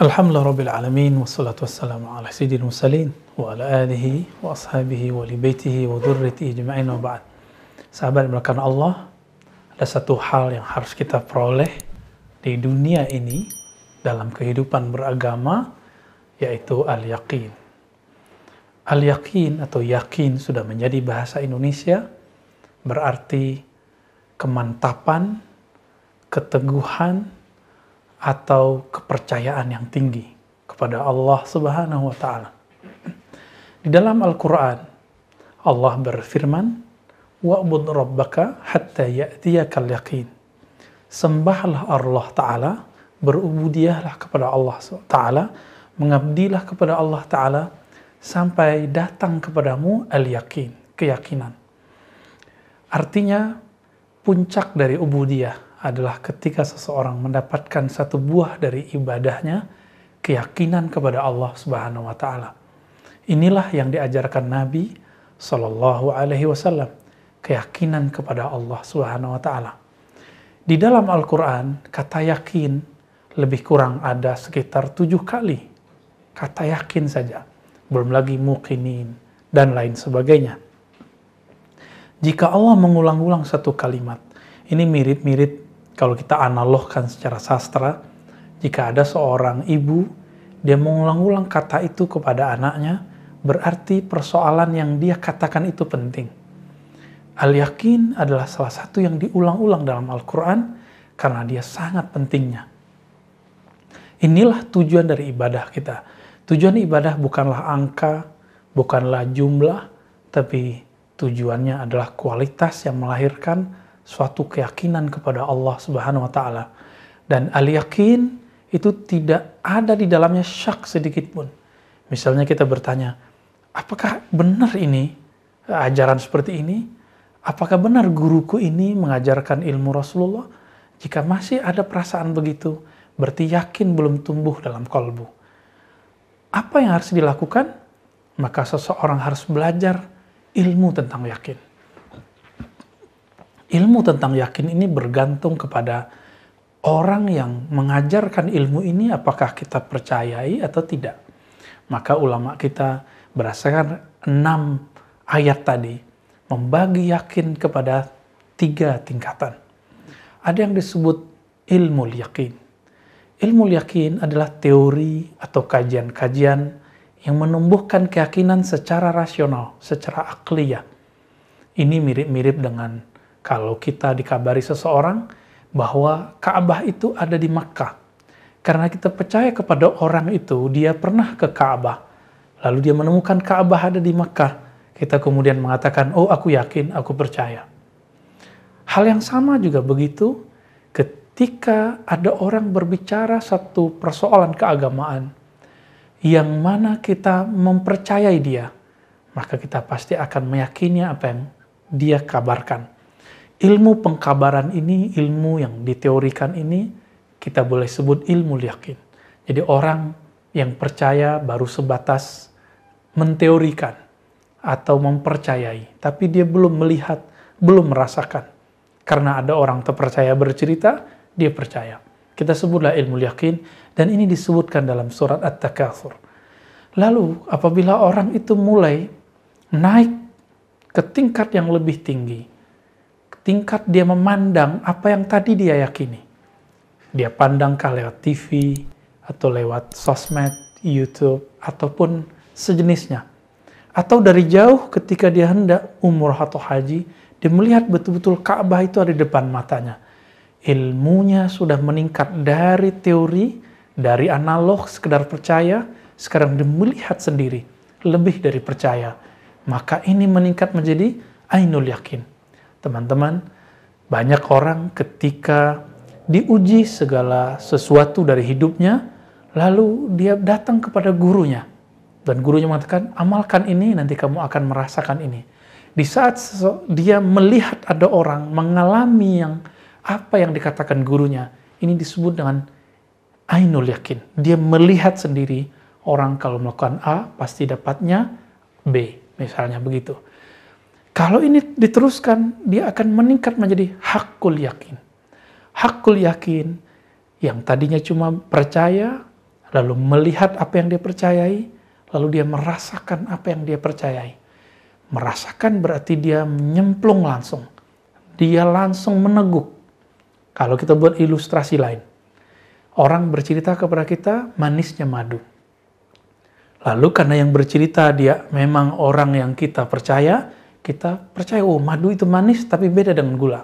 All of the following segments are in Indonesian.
Alhamdulillah Rabbil Alamin Wassalatu wassalamu ala sayyidil mursalin Wa ala alihi wa ashabihi wa li baitihi wa dhurriti ijma'in wa ba'd. Sahabat yang Allah Ada satu hal yang harus kita peroleh Di dunia ini Dalam kehidupan beragama Yaitu al-yaqin. Al-yaqin atau yakin sudah menjadi bahasa Indonesia Berarti kemantapan Keteguhan atau kepercayaan yang tinggi kepada Allah Subhanahu wa taala. Di dalam Al-Qur'an Allah berfirman, "Wa'bud rabbaka hatta ya'tiyakal yaqin." Sembahlah Allah taala, berubudiahlah kepada Allah taala, mengabdilah kepada Allah taala sampai datang kepadamu al-yaqin, keyakinan. Artinya puncak dari ubudiyah adalah ketika seseorang mendapatkan satu buah dari ibadahnya, keyakinan kepada Allah Subhanahu wa taala. Inilah yang diajarkan Nabi Shallallahu alaihi wasallam, keyakinan kepada Allah Subhanahu wa taala. Di dalam Al-Qur'an, kata yakin lebih kurang ada sekitar tujuh kali. Kata yakin saja. Belum lagi mukinin dan lain sebagainya. Jika Allah mengulang-ulang satu kalimat, ini mirip-mirip kalau kita analogkan secara sastra, jika ada seorang ibu, dia mengulang-ulang kata itu kepada anaknya, berarti persoalan yang dia katakan itu penting. Al-yakin adalah salah satu yang diulang-ulang dalam Al-Quran karena dia sangat pentingnya. Inilah tujuan dari ibadah kita. Tujuan ibadah bukanlah angka, bukanlah jumlah, tapi tujuannya adalah kualitas yang melahirkan suatu keyakinan kepada Allah Subhanahu wa taala. Dan al-yakin itu tidak ada di dalamnya syak sedikit pun. Misalnya kita bertanya, apakah benar ini ajaran seperti ini? Apakah benar guruku ini mengajarkan ilmu Rasulullah? Jika masih ada perasaan begitu, berarti yakin belum tumbuh dalam kalbu. Apa yang harus dilakukan? Maka seseorang harus belajar ilmu tentang yakin ilmu tentang yakin ini bergantung kepada orang yang mengajarkan ilmu ini apakah kita percayai atau tidak. Maka ulama kita berdasarkan enam ayat tadi membagi yakin kepada tiga tingkatan. Ada yang disebut ilmu yakin. Ilmu yakin adalah teori atau kajian-kajian yang menumbuhkan keyakinan secara rasional, secara akliyah. Ini mirip-mirip dengan kalau kita dikabari seseorang bahwa Ka'bah itu ada di Makkah. Karena kita percaya kepada orang itu, dia pernah ke Ka'bah. Lalu dia menemukan Ka'bah ada di Makkah. Kita kemudian mengatakan, oh aku yakin, aku percaya. Hal yang sama juga begitu ketika ada orang berbicara satu persoalan keagamaan yang mana kita mempercayai dia, maka kita pasti akan meyakini apa yang dia kabarkan ilmu pengkabaran ini, ilmu yang diteorikan ini, kita boleh sebut ilmu yakin. Jadi orang yang percaya baru sebatas menteorikan atau mempercayai, tapi dia belum melihat, belum merasakan. Karena ada orang terpercaya bercerita, dia percaya. Kita sebutlah ilmu yakin, dan ini disebutkan dalam surat At-Takatsur. Lalu apabila orang itu mulai naik ke tingkat yang lebih tinggi, tingkat dia memandang apa yang tadi dia yakini. Dia pandangkah lewat TV, atau lewat sosmed, YouTube, ataupun sejenisnya. Atau dari jauh ketika dia hendak umur atau haji, dia melihat betul-betul Ka'bah itu ada di depan matanya. Ilmunya sudah meningkat dari teori, dari analog, sekedar percaya, sekarang dia melihat sendiri, lebih dari percaya. Maka ini meningkat menjadi ainul yakin teman-teman, banyak orang ketika diuji segala sesuatu dari hidupnya, lalu dia datang kepada gurunya. Dan gurunya mengatakan, amalkan ini, nanti kamu akan merasakan ini. Di saat dia melihat ada orang mengalami yang apa yang dikatakan gurunya, ini disebut dengan ainul yakin. Dia melihat sendiri orang kalau melakukan A pasti dapatnya B, misalnya begitu. Kalau ini diteruskan, dia akan meningkat menjadi hakul yakin. Hakul yakin yang tadinya cuma percaya, lalu melihat apa yang dia percayai, lalu dia merasakan apa yang dia percayai. Merasakan berarti dia menyemplung langsung. Dia langsung meneguk. Kalau kita buat ilustrasi lain. Orang bercerita kepada kita manisnya madu. Lalu karena yang bercerita dia memang orang yang kita percaya, kita percaya, oh madu itu manis tapi beda dengan gula.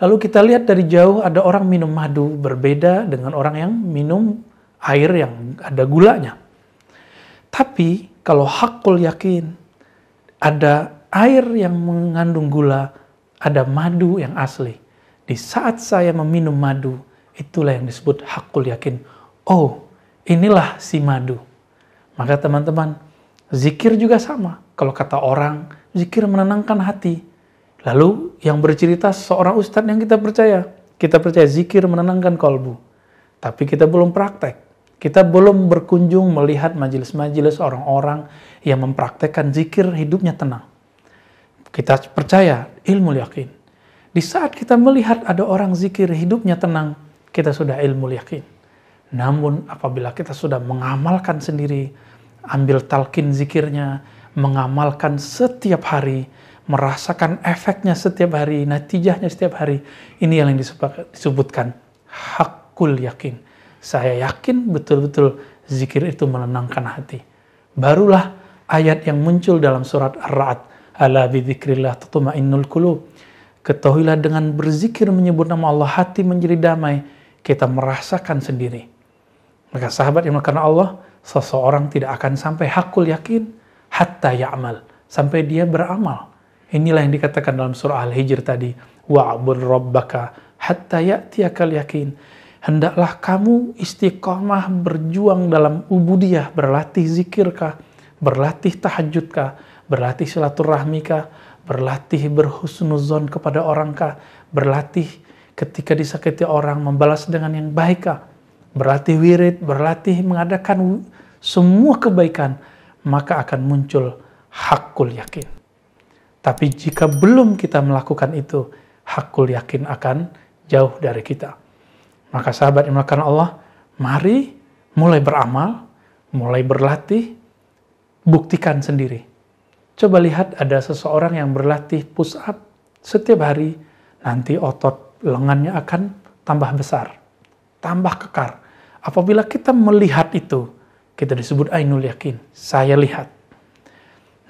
Lalu kita lihat dari jauh ada orang minum madu berbeda dengan orang yang minum air yang ada gulanya. Tapi kalau hakul yakin ada air yang mengandung gula, ada madu yang asli. Di saat saya meminum madu, itulah yang disebut hakul yakin. Oh, inilah si madu. Maka teman-teman, zikir juga sama. Kalau kata orang, zikir menenangkan hati Lalu yang bercerita seorang ustadz yang kita percaya. Kita percaya zikir menenangkan kolbu. Tapi kita belum praktek. Kita belum berkunjung melihat majelis-majelis orang-orang yang mempraktekkan zikir hidupnya tenang. Kita percaya ilmu yakin. Di saat kita melihat ada orang zikir hidupnya tenang, kita sudah ilmu yakin. Namun apabila kita sudah mengamalkan sendiri, ambil talkin zikirnya, mengamalkan setiap hari, merasakan efeknya setiap hari, natijahnya setiap hari. Ini yang disebutkan hakul yakin. Saya yakin betul-betul zikir itu menenangkan hati. Barulah ayat yang muncul dalam surat Ar-Ra'd. Ala bidzikrillah tatma'innul qulub. Ketahuilah dengan berzikir menyebut nama Allah hati menjadi damai. Kita merasakan sendiri. Maka sahabat yang karena Allah, seseorang tidak akan sampai hakul yakin hatta ya'mal. Sampai dia beramal Inilah yang dikatakan dalam surah Al-Hijr tadi. Wa'bud rabbaka hatta ya'tiyakal yakin. Hendaklah kamu istiqamah berjuang dalam ubudiyah, berlatih zikirkah, berlatih tahajudkah, berlatih silaturahmikah, berlatih berhusnuzon kepada orangkah, berlatih ketika disakiti orang membalas dengan yang baikkah, berlatih wirid, berlatih mengadakan semua kebaikan, maka akan muncul hakul yakin. Tapi jika belum kita melakukan itu, hakul yakin akan jauh dari kita. Maka sahabat yang melakukan Allah, mari mulai beramal, mulai berlatih, buktikan sendiri. Coba lihat ada seseorang yang berlatih push up setiap hari, nanti otot lengannya akan tambah besar, tambah kekar. Apabila kita melihat itu, kita disebut ainul yakin. Saya lihat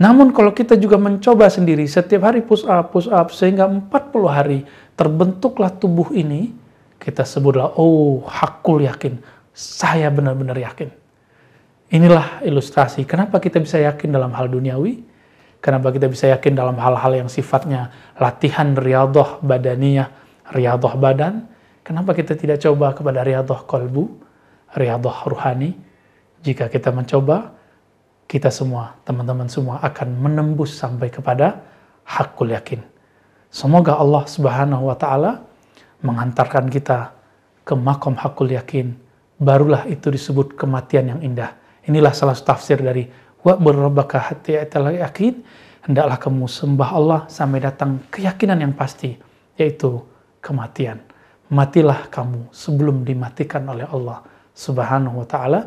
namun kalau kita juga mencoba sendiri setiap hari push up, push up sehingga 40 hari terbentuklah tubuh ini, kita sebutlah oh hakul yakin, saya benar-benar yakin. Inilah ilustrasi kenapa kita bisa yakin dalam hal duniawi, kenapa kita bisa yakin dalam hal-hal yang sifatnya latihan riyadhah badaniyah, riyadhah badan, kenapa kita tidak coba kepada riyadhah kolbu, riyadhah ruhani. Jika kita mencoba, kita semua, teman-teman semua akan menembus sampai kepada hakul yakin. Semoga Allah Subhanahu wa taala mengantarkan kita ke makom hakul yakin. Barulah itu disebut kematian yang indah. Inilah salah satu tafsir dari wa berabbaka hatta yakin. Hendaklah kamu sembah Allah sampai datang keyakinan yang pasti, yaitu kematian. Matilah kamu sebelum dimatikan oleh Allah Subhanahu wa taala.